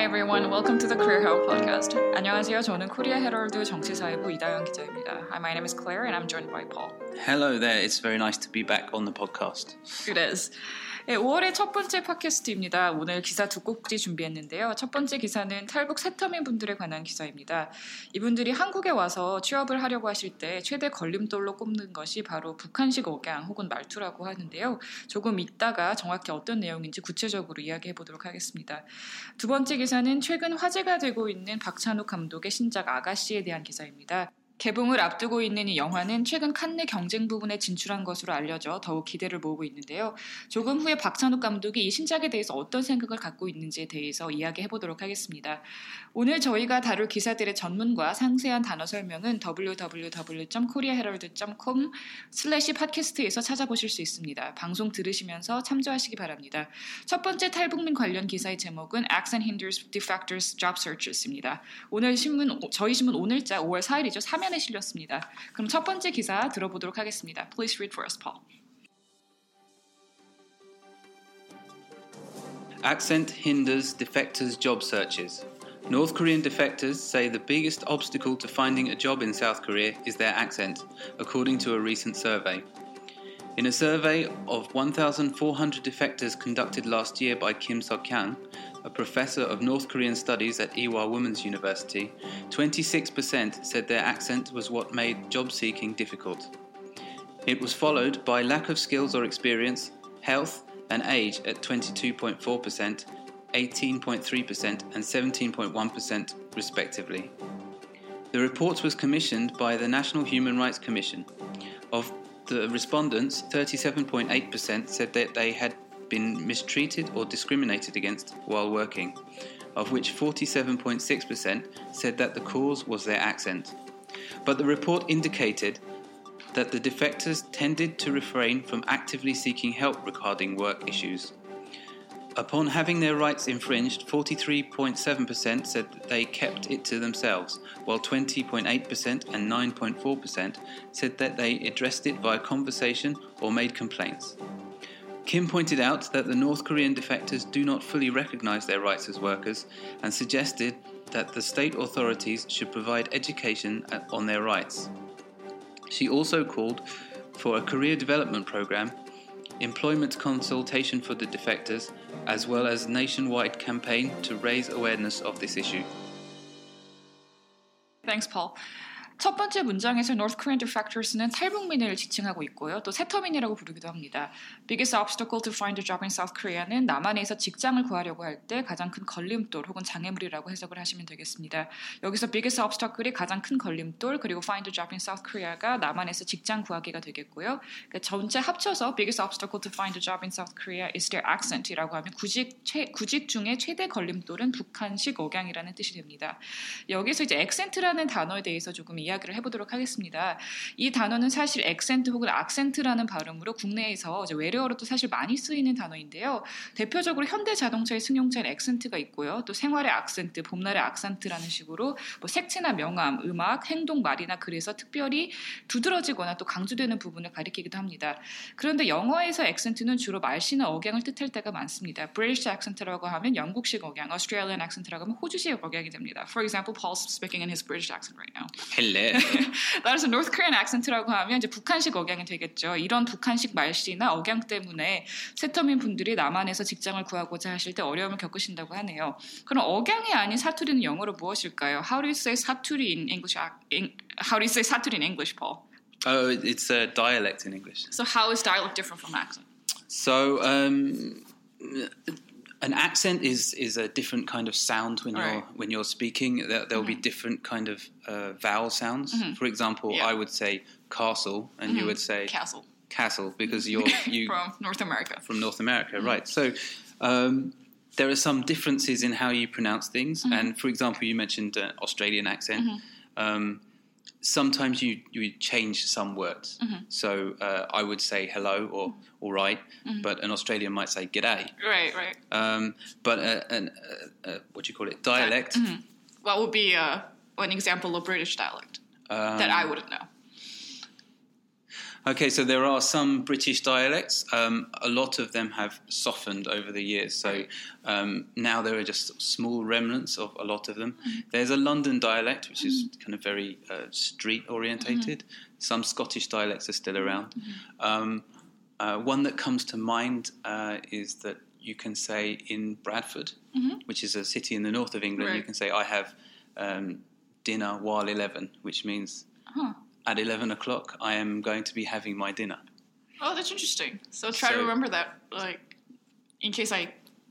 Hi everyone, welcome to the Korea Herald podcast. 안녕하세요. 저는 코리아 헤럴드 정치사회부 이다영 기자입니다. Hi, my name is Claire and I'm joined by Paul. Hello there. It's very nice to be back on the podcast. It is. 네, 5월의 첫 번째 팟캐스트입니다. 오늘 기사 두 꼭지 준비했는데요. 첫 번째 기사는 탈북 세터민 분들에 관한 기사입니다. 이분들이 한국에 와서 취업을 하려고 하실 때 최대 걸림돌로 꼽는 것이 바로 북한식 억양 혹은 말투라고 하는데요. 조금 있다가 정확히 어떤 내용인지 구체적으로 이야기해 보도록 하겠습니다. 두 번째 기사는 최근 화제가 되고 있는 박찬욱 감독의 신작 아가씨에 대한 기사입니다. 개봉을 앞두고 있는 이 영화는 최근 칸네 경쟁 부분에 진출한 것으로 알려져 더욱 기대를 모으고 있는데요. 조금 후에 박찬욱 감독이 이 신작에 대해서 어떤 생각을 갖고 있는지에 대해서 이야기해 보도록 하겠습니다. 오늘 저희가 다룰 기사들의 전문과 상세한 단어 설명은 www.koreaherald.com 슬래시 팟캐스트에서 찾아보실 수 있습니다. 방송 들으시면서 참조하시기 바랍니다. 첫 번째 탈북민 관련 기사의 제목은 Accent Hinders Defectors Job Searches입니다. 오늘 신문 저희 신문 오늘자 5월 4일이죠. 3면 화면에 실렸습니다. 그럼 첫 번째 기사 들어보도록 하겠습니다. Please read for us, Paul. Accent hinders defectors' job searches. North Korean defectors say the biggest obstacle to finding a job in South Korea is their accent, according to a recent survey. In a survey of 1,400 defectors conducted last year by Kim Seok-kyang, a professor of North Korean studies at Ewha Women's University, 26% said their accent was what made job seeking difficult. It was followed by lack of skills or experience, health, and age at 22.4%, 18.3%, and 17.1%, respectively. The report was commissioned by the National Human Rights Commission. Of the respondents, 37.8% said that they had been mistreated or discriminated against while working, of which 47.6% said that the cause was their accent. But the report indicated that the defectors tended to refrain from actively seeking help regarding work issues. Upon having their rights infringed, 43.7% said that they kept it to themselves, while 20.8% and 9.4% said that they addressed it via conversation or made complaints. Kim pointed out that the North Korean defectors do not fully recognize their rights as workers and suggested that the state authorities should provide education uh, on their rights. She also called for a career development program, employment consultation for the defectors, as well as nationwide campaign to raise awareness of this issue. Thanks, Paul. 첫 번째 문장에서 North Korean defectors는 탈북민을 지칭하고 있고요. 또 세터민이라고 부르기도 합니다. Biggest obstacle to find a job in South Korea는 남한에서 직장을 구하려고 할 때 가장 큰 걸림돌 혹은 장애물이라고 해석을 하시면 되겠습니다. 여기서 biggest obstacle이 가장 큰 걸림돌 그리고 find a job in South Korea가 남한에서 직장 구하기가 되겠고요. 그러니까 전체 합쳐서 biggest obstacle to find a job in South Korea is their accent이라고 하면 구직 최, 구직 중에 최대 걸림돌은 북한식 억양이라는 뜻이 됩니다. 여기서 이제 accent라는 단어에 대해서 조금 이야기 이야기를 해보도록 하겠습니다. 이 단어는 사실 액센트 혹은 악센트라는 발음으로 국내에서 외래어로 도 사실 많이 쓰이는 단어인데요. 대표적으로 현대 자동차의 승용차에는 액센트가 있고요. 또 생활의 악센트, 봄날의 악센트라는 식으로 뭐 색채나 명암, 음악, 행동, 말이나 그래서 특별히 두드러지거나 또 강조되는 부분을 가리키기도 합니다. 그런데 영어에서 액센트는 주로 말씨나 억양을 뜻할 때가 많습니다. British accent라고 하면 영국식 억양, Australian accent라고 하면 호주식 억양이 됩니다. For example, Paul's speaking in his British accent right now. Hello. 따라서 North Korean accent라고 하면 이제 북한식 억양이 되겠죠. 이런 북한식 말씨나 억양 때문에 세터민 분들이 남한에서 직장을 구하고자 하실 때 어려움을 겪으신다고 하네요. 그럼 억양이 아닌 사투리는 영어로 무엇일까요? How do you say 사투리 in English? How do you say 사투리 in English, Paul? Oh, it's a dialect in English. So how is dialect different from accent? So um, an accent is is a different kind of sound when you're when you're speaking. There, will mm-hmm. be different kind of uh, vowel sounds. Mm-hmm. For example, yeah. I would say castle, and mm-hmm. you would say castle. Castle, because you're you from North America. From North America, mm-hmm. right? So. Um, there are some differences in how you pronounce things, mm-hmm. and for example, you mentioned uh, Australian accent. Mm-hmm. Um, sometimes you you change some words. Mm-hmm. So uh, I would say hello or mm-hmm. all right, mm-hmm. but an Australian might say g'day. Right, right. Um, but uh, an, uh, uh, what do you call it? Dialect. Mm-hmm. What would be uh, an example of British dialect that I wouldn't know? Okay, so there are some British dialects. Um, a lot of them have softened over the years. So um, now there are just small remnants of a lot of them. There's a London dialect, which is kind of very uh, street orientated. Some Scottish dialects are still around. Um, uh, one that comes to mind uh, is that you can say in Bradford, which is a city in the north of England, you can say, I have um, dinner while 11, which means Huh. At 11 o'clock I am going to be having my dinner. Oh, that's interesting. So try to remember that, like, in case I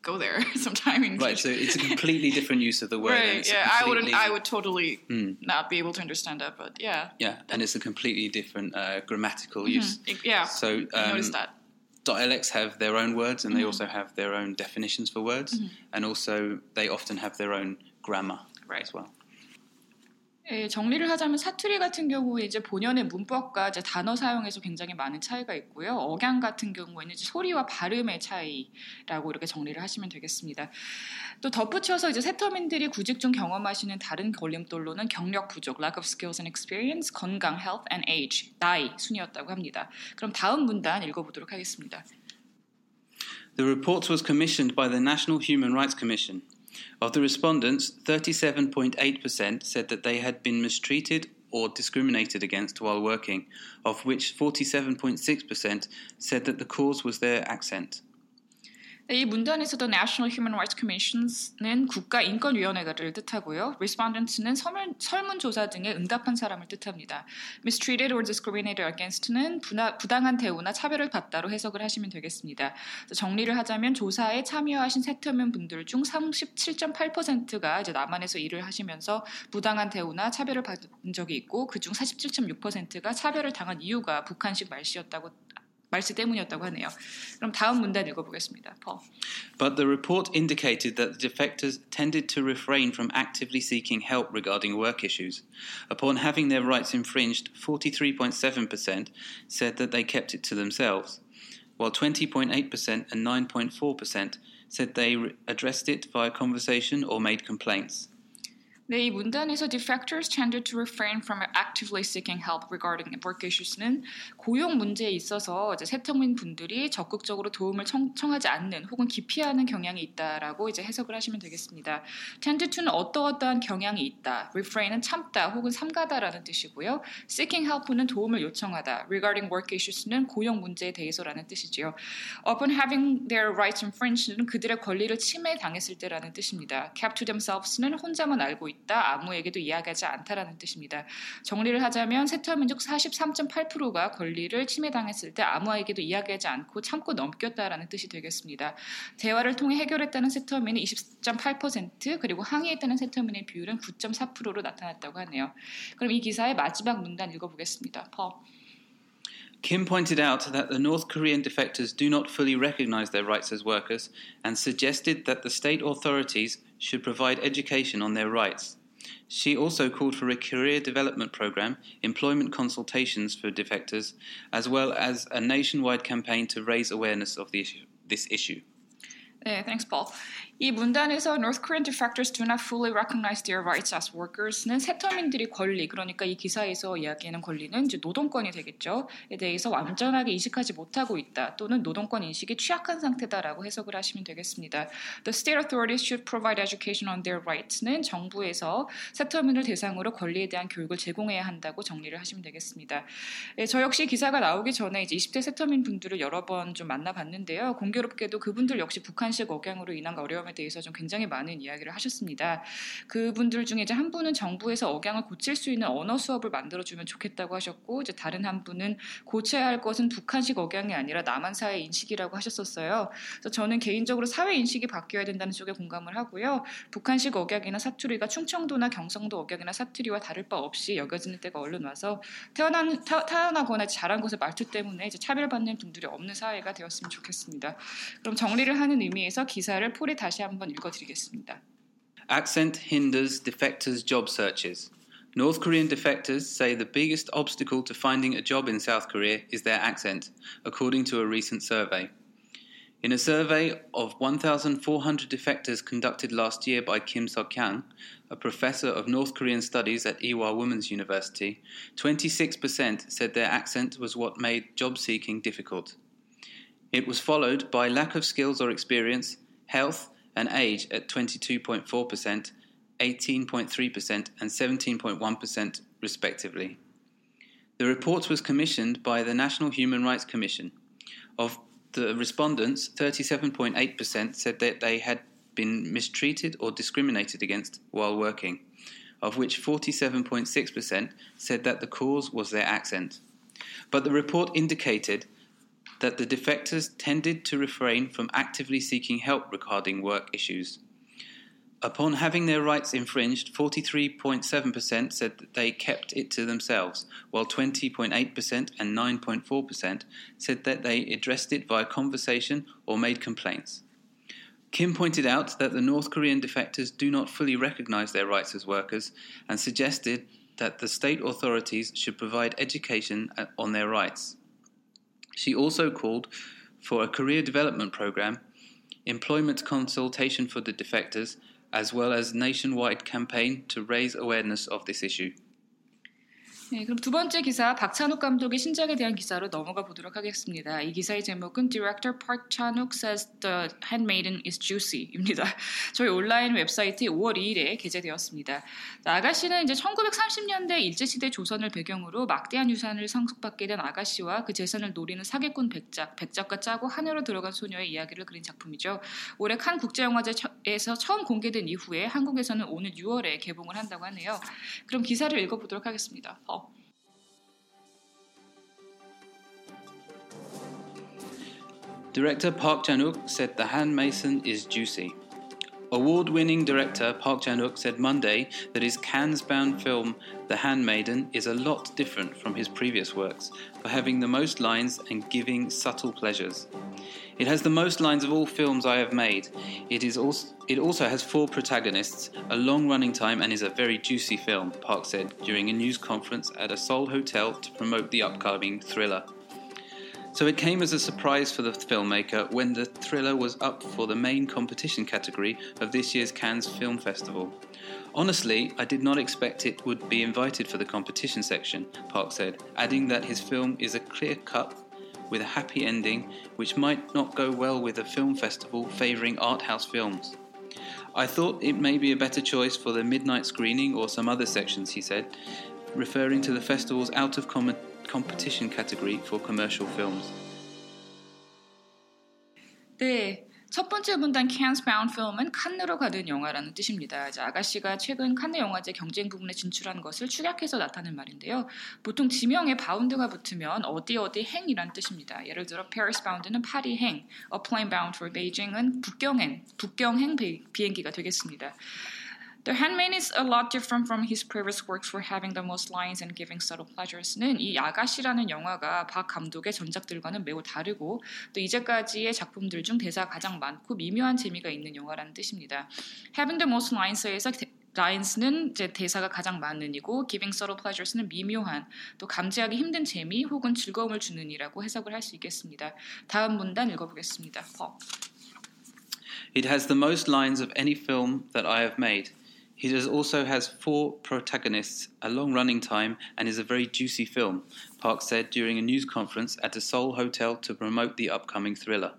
go there sometime in Right, so it's a completely different use of the word. right. Yeah, I wouldn't. I would totally Hmm. not be able to understand that, but yeah. Yeah, and it's a completely different uh, grammatical Mhm. use. It- Yeah. So I noticed um, that. dialects have their own words, and they Mhm. also have their own definitions for words, Mhm. and also they often have their own grammar Right. as well. 예, 정리를 하자면 사투리 같은 경우에 이제 본연의 문법과 이제 단어 사용에서 굉장히 많은 차이가 있고요. 억양 같은 경우에는 소리와 발음의 차이라고 이렇게 정리를 하시면 되겠습니다. 또 덧붙여서 이제 세터민들이 구직 중 경험하시는 다른 걸림돌로는 경력 부족, lack of skills and experience, 건강, health and age, 나이 순이었다고 합니다. 그럼 다음 문단 읽어보도록 하겠습니다. The report was commissioned by the National Human Rights Commission. Of the respondents, 37.8% said that they had been mistreated or discriminated against while working, of which 47.6% said that the cause was their accent. 네, 이 문단에서도 National Human Rights Commissions는 국가 인권위원회를 뜻하고요. Respondents는 설문, 설문조사 등에 응답한 사람을 뜻합니다. Mistreated or discriminated against는 부나, 부당한 대우나 차별을 받다로 해석을 하시면 되겠습니다. 정리를 하자면 조사에 참여하신 세터민 분들 중 37.8%가 이제 남한에서 일을 하시면서 부당한 대우나 차별을 받은 적이 있고 그중 47.6%가 차별을 당한 이유가 북한식 말씨였다고 말씨 때문이었다고 하네요. 그럼 다음 문단 읽어보겠습니다. Paul. But the report indicated that the defectors tended to refrain from actively seeking help regarding work issues. Upon having their rights infringed, 43.7% said that they kept it to themselves, while 20.8% and 9.4% said they re- addressed it via conversation or made complaints. 네, 이 문단에서 defectors tended to refrain from actively seeking help regarding work issues는 고용 문제에 있어서 이제 세터민 분들이 적극적으로 도움을 청, 청하지 않는 혹은 기피하는 경향이 있다라고 이제 해석을 하시면 되겠습니다. tend to는 어떠어떠한 경향이 있다, refrain은 참다 혹은 삼가다라는 뜻이고요. seeking help는 도움을 요청하다, regarding work issues는 고용 문제에 대해서라는 뜻이지요. Upon having their rights infringed는 그들의 권리를 침해당했을 때라는 뜻입니다. kept to themselves는 혼자만 알고 있다, 아무에게도 이야기하지 않다라는 뜻입니다. 정리를 하자면 세터민족 43.8%가 권리를 침해당했을 때 아무에게도 이야기하지 않고 참고 넘겼다라는 뜻이 되겠습니다. 대화를 통해 해결했다는 세터민이 20.8% 그리고 항의했다는 세터민의 비율은 9.4%로 나타났다고 하네요. 그럼 이 기사의 마지막 문단 읽어보겠습니다. Paul. Kim pointed out that the North Korean defectors do not fully recognize their rights as workers and suggested that the state authorities should provide education on their rights. She also called for a career development program, employment consultations for defectors, as well as a nationwide campaign to raise awareness of the issue, this issue. 네, thanks, Paul. 이 문단에서 North Korean defectors do not fully recognize their rights as workers는 세터민들이 권리, 그러니까 이 기사에서 이야기하는 권리는 이제 노동권이 되겠죠. 에 대해서 완전하게 인식하지 못하고 있다 또는 노동권 인식이 취약한 상태다라고 해석을 하시면 되겠습니다. The state authorities should provide education on their rights는 정부에서 세터민을 대상으로 권리에 대한 교육을 제공해야 한다고 정리를 하시면 되겠습니다. 예, 저 역시 기사가 나오기 전에 이제 20대 세터민 분들을 여러 번 좀 만나봤는데요. 공교롭게도 그분들 역시 북한식 억양으로 인한 어려움에 대해서 좀 굉장히 많은 이야기를 하셨습니다. 그분들 중에 이제 한 분은 정부에서 억양을 고칠 수 있는 언어 수업을 만들어주면 좋겠다고 하셨고, 이제 다른 한 분은 고쳐야 할 것은 북한식 억양이 아니라 남한 사회 인식이라고 하셨었어요. 그래서 저는 개인적으로 사회 인식이 바뀌어야 된다는 쪽에 공감을 하고요. 북한식 억양이나 사투리가 충청도나 경상도 억양이나 사투리와 다를 바 없이 여겨지는 때가 얼른 와서 태어난 타, 태어나거나 자란 곳의 말투 때문에 이제 차별받는 분들이 없는 사회가 되었으면 좋겠습니다. 그럼 정리를 하는 의미에서 기사를 폴에 다시 한번 읽어드리겠습니다. Accent hinders defectors' job searches. North Korean defectors say the biggest obstacle to finding a job in South Korea is their accent, according to a recent survey. In a survey of 1,400 defectors conducted last year by Kim Seok-kyang, a professor of North Korean studies at Ewha Women's University, 26% said their accent was what made job seeking difficult. It was followed by lack of skills or experience, health, and age at 22.4%, 18.3%, and 17.1%, respectively. The report was commissioned by the National Human Rights Commission. Of the respondents, 37.8% said that they had been mistreated or discriminated against while working, of which 47.6% said that the cause was their accent. But the report indicated that the defectors tended to refrain from actively seeking help regarding work issues. Upon having their rights infringed, 43.7% said that they kept it to themselves, while 20.8% and 9.4% said that they addressed it via conversation or made complaints. Kim pointed out that the North Korean defectors do not fully recognize their rights as workers and suggested that the state authorities should provide education on their rights. She also called for a career development program, employment consultation for the defectors, as well as nationwide campaign to raise awareness of this issue. 네, 그럼 두 번째 기사 박찬욱 감독의 신작에 대한 기사로 넘어가 보도록 하겠습니다. 이 기사의 제목은 Director Park Chan-wook says the handmaiden is juicy입니다. 저희 온라인 사이트 5월 2일에 게재되었습니다. 아가씨는 이제 1930년대 일제시대 조선을 배경으로 막대한 유산을 상속받게 된 아가씨와 그 재산을 노리는 사기꾼 백작, 백작과 짜고 하늘로 들어간 소녀의 이야기를 그린 작품이죠. 올해 칸 국제영화제에서 처음 공개된 이후에 한국에서는 오는 6월에 개봉을 한다고 하네요. 그럼 기사를 읽어보도록 하겠습니다. Director Park Chan-wook said The Handmaiden is juicy. Award-winning director Park Chan-wook said Monday that his Cannes-bound film The Handmaiden is a lot different from his previous works for having the most lines and giving subtle pleasures. It has the most lines of all films I have made. It is also it also has four protagonists, a long running time, and is a very juicy film, Park said during a news conference at a Seoul hotel to promote the upcoming thriller. So it came as a surprise for the filmmaker when the thriller was up for the main competition category of this year's Cannes Film Festival. Honestly, I did not expect it would be invited for the competition section, Park said, adding that his film is a clear cut with a happy ending which might not go well with a film festival favouring art house films. I thought it may be a better choice for the midnight screening or some other sections, he said, referring to the festival's out of comment competition category for commercial films. 네. 첫 번째 문단 Cannes Bound Film은 칸느로 가는 영화라는 뜻입니다. 아가씨가 최근 칸느 영화제 경쟁 부분에 진출한 것을 축약해서 나타낸 말인데요. 보통 지명에 바운드가 붙으면 어디 어디 행이란 뜻입니다. 예를 들어 Paris Bound는 파리 행, A Plane Bound for Beijing은 북경행, 북경행 비행기가 되겠습니다. The Handmaid is a lot different from his previous works for having the most lines and giving subtle pleasures는 이 아가씨라는 영화가 박 감독의 전작들과는 매우 다르고 또 이제까지의 작품들 중 대사가 가장 많고 미묘한 재미가 있는 영화라는 뜻입니다. Having the most lines에서 lines는 이제 대사가 가장 많은 이고 giving subtle pleasures는 미묘한 또 감지하기 힘든 재미 혹은 즐거움을 주는 이라고 해석을 할 수 있겠습니다. 다음 문단 읽어보겠습니다. 어. It has the most lines of any film that I have made. He also has four protagonists, a long running time, and is a very juicy film, Park said during a news conference at a Seoul hotel to promote the upcoming thriller.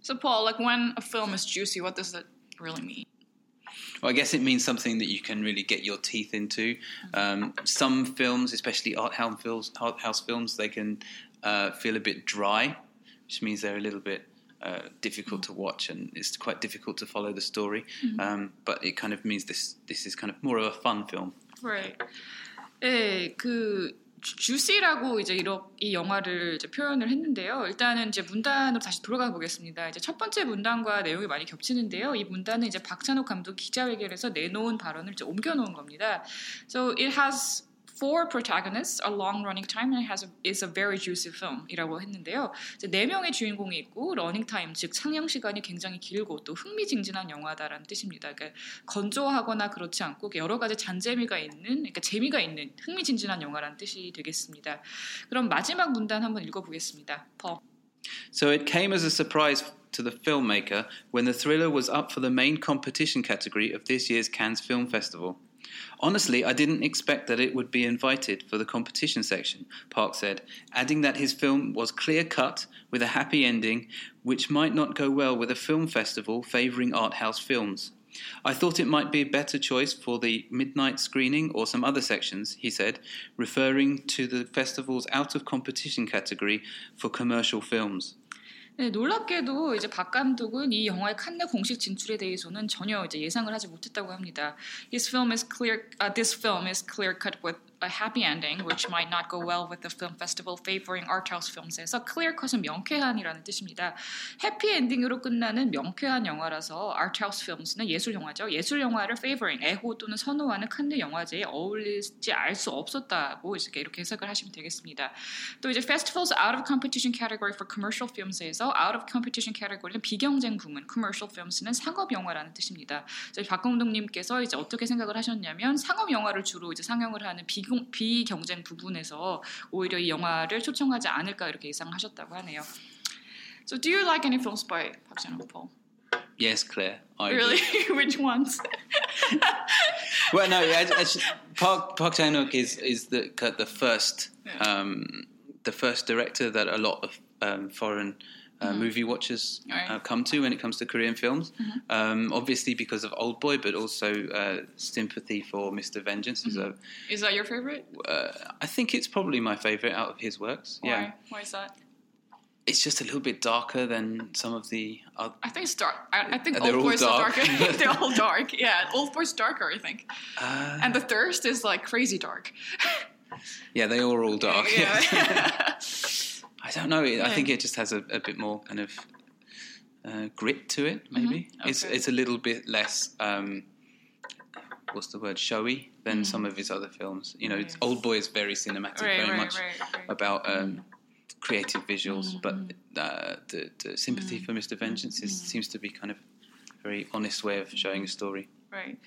So, Paul, like when a film is juicy, what does that really mean? Well, I guess it means something that you can really get your teeth into. Um, some films, especially art house films, art house films, they can uh, feel a bit dry, which means they're a little bit uh, difficult to watch and it's quite difficult to follow the story. Mm-hmm. Um, but it kind of means this this is kind of more of a fun film. Right. 예, 그 주시라고 이제 이 영화를 이제 표현을 했는데요. 일단은 이제 문단으로 다시 돌아가 보겠습니다. 이제 첫 번째 문단과 내용이 많이 겹치는데요. 이 문단은 이제 박찬욱 감독 기자회견에서 내놓은 발언을 이제 옮겨놓은 겁니다. So it has four protagonists, a long running time, and has a, is a very juicy film이라고 했는데요. 이제 네 명의 주인공이 있고 러닝 타임, 즉 상영 시간이 굉장히 길고 또 흥미진진한 영화다라는 뜻입니다. 그러니까 건조하거나 그렇지 않고 여러 가지 잔재미가 있는, 그러니까 재미가 있는 흥미진진한 영화라는 뜻이 되겠습니다. 그럼 마지막 문단 한번 읽어보겠습니다. 버. So it came as a surprise to the filmmaker when the thriller was up for the main competition category of this year's Cannes Film Festival. Honestly, I didn't expect that it would be invited for the competition section, Park said, adding that his film was clear cut with a happy ending, which might not go well with a film festival favouring art house films. I thought it might be a better choice for the midnight screening or some other sections, he said, referring to the festival's out of competition category for commercial films. 네, 놀랍게도 이제 박 감독은 이 영화의 칸네 공식 진출에 대해서는 전혀 이제 예상을 하지 못했다고 합니다. His film is clear. Uh, this film is clear cut with a happy ending, which might not go well with the film festival favoring art house films에서 clear cut은 명쾌한이라는 뜻입니다. 해피 엔딩으로 끝나는 명쾌한 영화라서 art house films는 예술 영화죠. 예술 영화를 favoring 애호 또는 선호하는 칸네 영화제에 어울리지 알 수 없었다고 이렇게 해석을 하시면 되겠습니다. 또 이제 festivals out of competition category for commercial films에서 out of competition category는 비경쟁 부문, commercial films는 상업 영화라는 뜻입니다. 저희 박 감독님께서 이제 어떻게 생각을 하셨냐면 상업 영화를 주로 이제 상영을 하는 비경 비경쟁 부분에서 오히려 이 영화를 초청하지 않을까 이렇게 예상하셨다고 하네요. So do you like any films by Park Chan-wook, Paul? Yes, Claire. I really? Which ones? well, no, actually, Park Park Chan Wook is is the the first um, the first director that a lot of um, foreign uh, mm-hmm. movie watchers right. uh, come to when it comes to Korean films. Mm-hmm. Um, obviously, because of Old Boy, but also uh, sympathy for Mr. Vengeance mm-hmm. is a. Is that your favorite? Uh, I think it's probably my favorite out of his works. Why? Yeah. Why is that? It's just a little bit darker than some of the. Other... I think it's dark. I, I think Old Boy's dark. darker. they're all dark. Yeah, Old Boy's darker. I think. Uh, and the Thirst is like crazy dark. yeah, they are all dark. Yeah. yeah. I don't know. I think it just has a, a bit more kind of uh, grit to it. Mm-hmm. Maybe mm-hmm. okay. it's it's a little bit less. Um, what's the word? Showy than mm. some of his other films. You know, right. Old Boy is very cinematic, right, very right, much about um, creative visuals. But mm-hmm. uh, the, the, sympathy mm. for Mr. Vengeance is, mm. seems to be kind of a very honest way of showing a story. Right.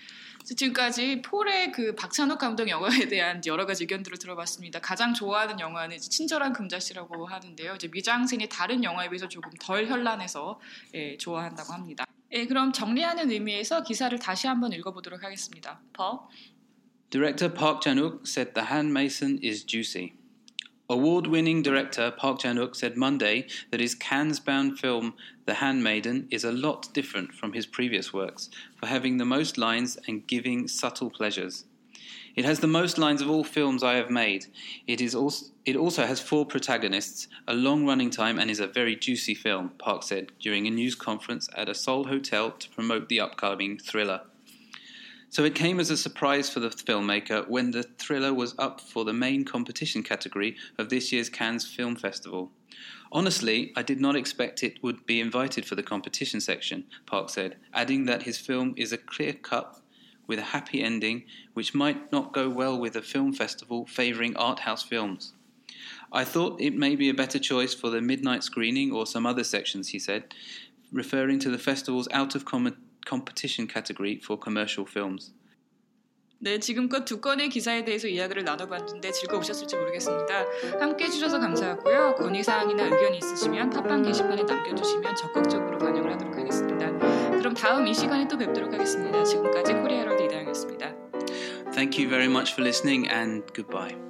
지금까지 폴의 그 박찬욱 감독 영화에 대한 여러 가지 의견들을 들어봤습니다. 가장 좋아하는 영화는 친절한 금자씨라고 하는데요. 이제 미장센이 다른 영화에 비해서 조금 덜 현란해서 예, 좋아한다고 합니다. 예, 그럼 정리하는 의미에서 기사를 다시 한번 읽어보도록 하겠습니다. Paul? Director Park Chan-wook said The Handmaiden is juicy. Award winning director Park Chan wook said Monday that his Cannes bound film The Handmaiden is a lot different from his previous works for having the most lines and giving subtle pleasures. It has the most lines of all films I have made. It, is also, it also has four protagonists, a long running time, and is a very juicy film, Park said during a news conference at a Seoul hotel to promote the upcoming thriller. So it came as a surprise for the filmmaker when the thriller was up for the main competition category of this year's Cannes Film Festival. Honestly, I did not expect it would be invited for the competition section, Park said, adding that his film is a clear cut with a happy ending, which might not go well with a film festival favouring art house films. I thought it may be a better choice for the midnight screening or some other sections, he said, referring to the festival's out of competition competition category for commercial films. 네, 지금껏 두 건의 기사에 대해서 이야기를 나눠봤는데 즐거우셨을지 모르겠습니다. 함께 해주셔서 감사하고요. 건의사항이나 의견이 있으시면 팟빵 게시판에 남겨주시면 적극적으로 반영을 하도록 하겠습니다. 그럼 다음 이 시간에 또 뵙도록 하겠습니다. 지금까지 코리아로드 이다영이었습니다. Thank you very much for listening and goodbye.